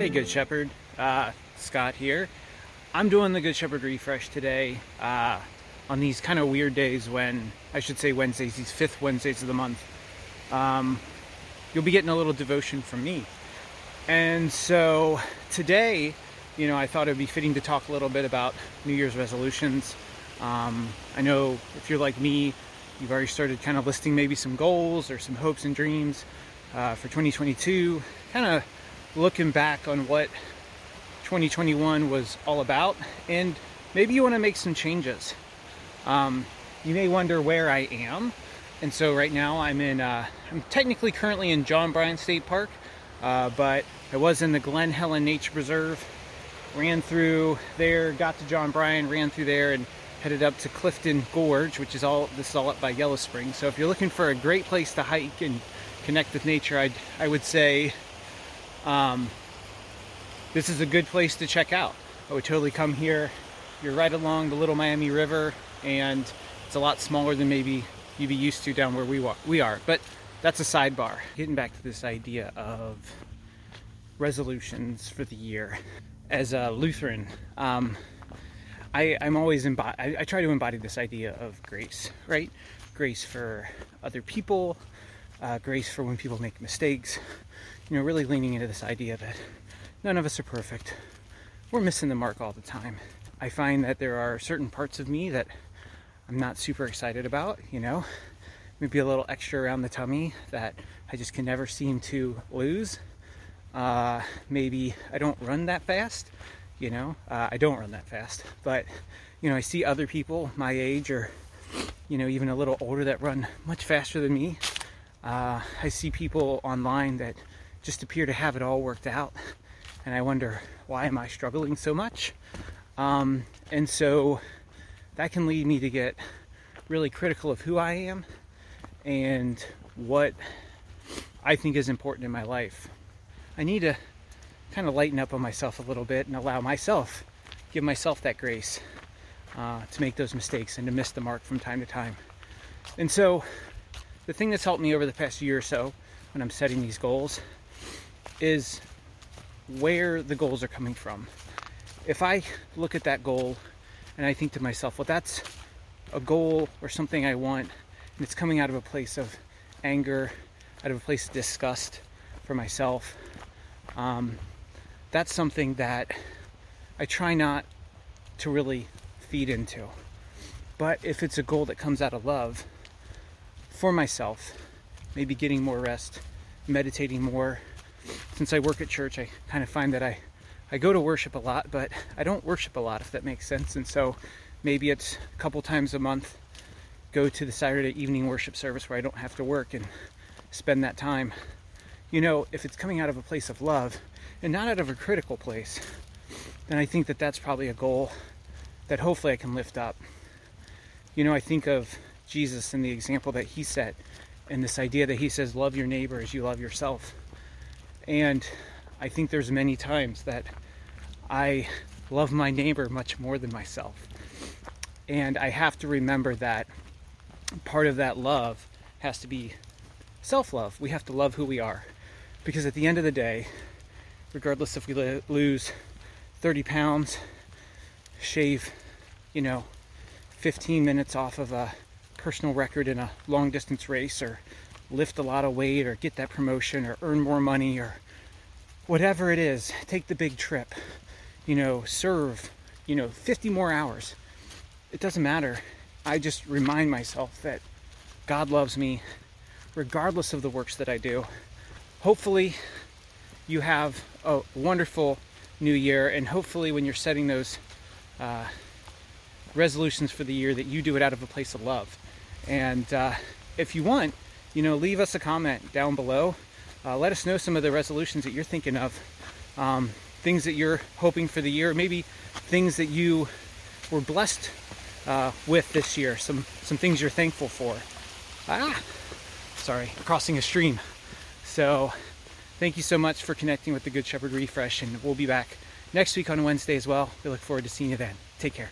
Hey, Good Shepherd. Uh, Scott here. I'm doing the Good Shepherd refresh today uh, on these kind of weird days when, I should say Wednesdays, these fifth Wednesdays of the month. Um, you'll be getting a little devotion from me. And so today, you know, I thought it would be fitting to talk a little bit about New Year's resolutions. Um, I know if you're like me, you've already started kind of listing maybe some goals or some hopes and dreams uh, for 2022, kind of looking back on what 2021 was all about, and maybe you want to make some changes. Um, you may wonder where I am, and so right now I'm in. Uh, I'm technically currently in John Bryan State Park, uh, but I was in the Glen Helen Nature Preserve. Ran through there, got to John Bryan, ran through there, and headed up to Clifton Gorge, which is all this is all up by Yellow Springs. So if you're looking for a great place to hike and connect with nature, I'd I would say um, this is a good place to check out. I would totally come here. You're right along the Little Miami River, and it's a lot smaller than maybe you'd be used to down where we, we are. But that's a sidebar. Getting back to this idea of resolutions for the year. As a Lutheran, um, I, am always embody, I, I try to embody this idea of grace, right? Grace for other people, uh, grace for when people make mistakes, you know, really leaning into this idea that none of us are perfect. We're missing the mark all the time. I find that there are certain parts of me that I'm not super excited about, you know, maybe a little extra around the tummy that I just can never seem to lose. Uh, maybe I don't run that fast, you know, uh, I don't run that fast, but you know, I see other people my age or you know, even a little older that run much faster than me. Uh, I see people online that just appear to have it all worked out. And I wonder, why am I struggling so much? Um, and so that can lead me to get really critical of who I am and what I think is important in my life. I need to kind of lighten up on myself a little bit and allow myself, give myself that grace uh, to make those mistakes and to miss the mark from time to time. And so, the thing that's helped me over the past year or so when I'm setting these goals is where the goals are coming from. If I look at that goal and I think to myself, well, that's a goal or something I want, and it's coming out of a place of anger, out of a place of disgust for myself, um, that's something that I try not to really feed into. But if it's a goal that comes out of love for myself, maybe getting more rest, meditating more, since I work at church, I kind of find that I, I go to worship a lot, but I don't worship a lot, if that makes sense. And so maybe it's a couple times a month, go to the Saturday evening worship service where I don't have to work and spend that time. You know, if it's coming out of a place of love and not out of a critical place, then I think that that's probably a goal that hopefully I can lift up. You know, I think of Jesus and the example that he set and this idea that he says, Love your neighbor as you love yourself. And I think there's many times that I love my neighbor much more than myself. And I have to remember that part of that love has to be self love. We have to love who we are. Because at the end of the day, regardless if we lose 30 pounds, shave, you know, 15 minutes off of a personal record in a long distance race, or lift a lot of weight or get that promotion or earn more money or whatever it is, take the big trip, you know, serve, you know, 50 more hours. It doesn't matter. I just remind myself that God loves me regardless of the works that I do. Hopefully, you have a wonderful new year, and hopefully, when you're setting those uh, resolutions for the year, that you do it out of a place of love. And uh, if you want, you know, leave us a comment down below. Uh, let us know some of the resolutions that you're thinking of, um, things that you're hoping for the year, maybe things that you were blessed uh, with this year, some some things you're thankful for. Ah, sorry, crossing a stream. So, thank you so much for connecting with the Good Shepherd Refresh, and we'll be back next week on Wednesday as well. We look forward to seeing you then. Take care.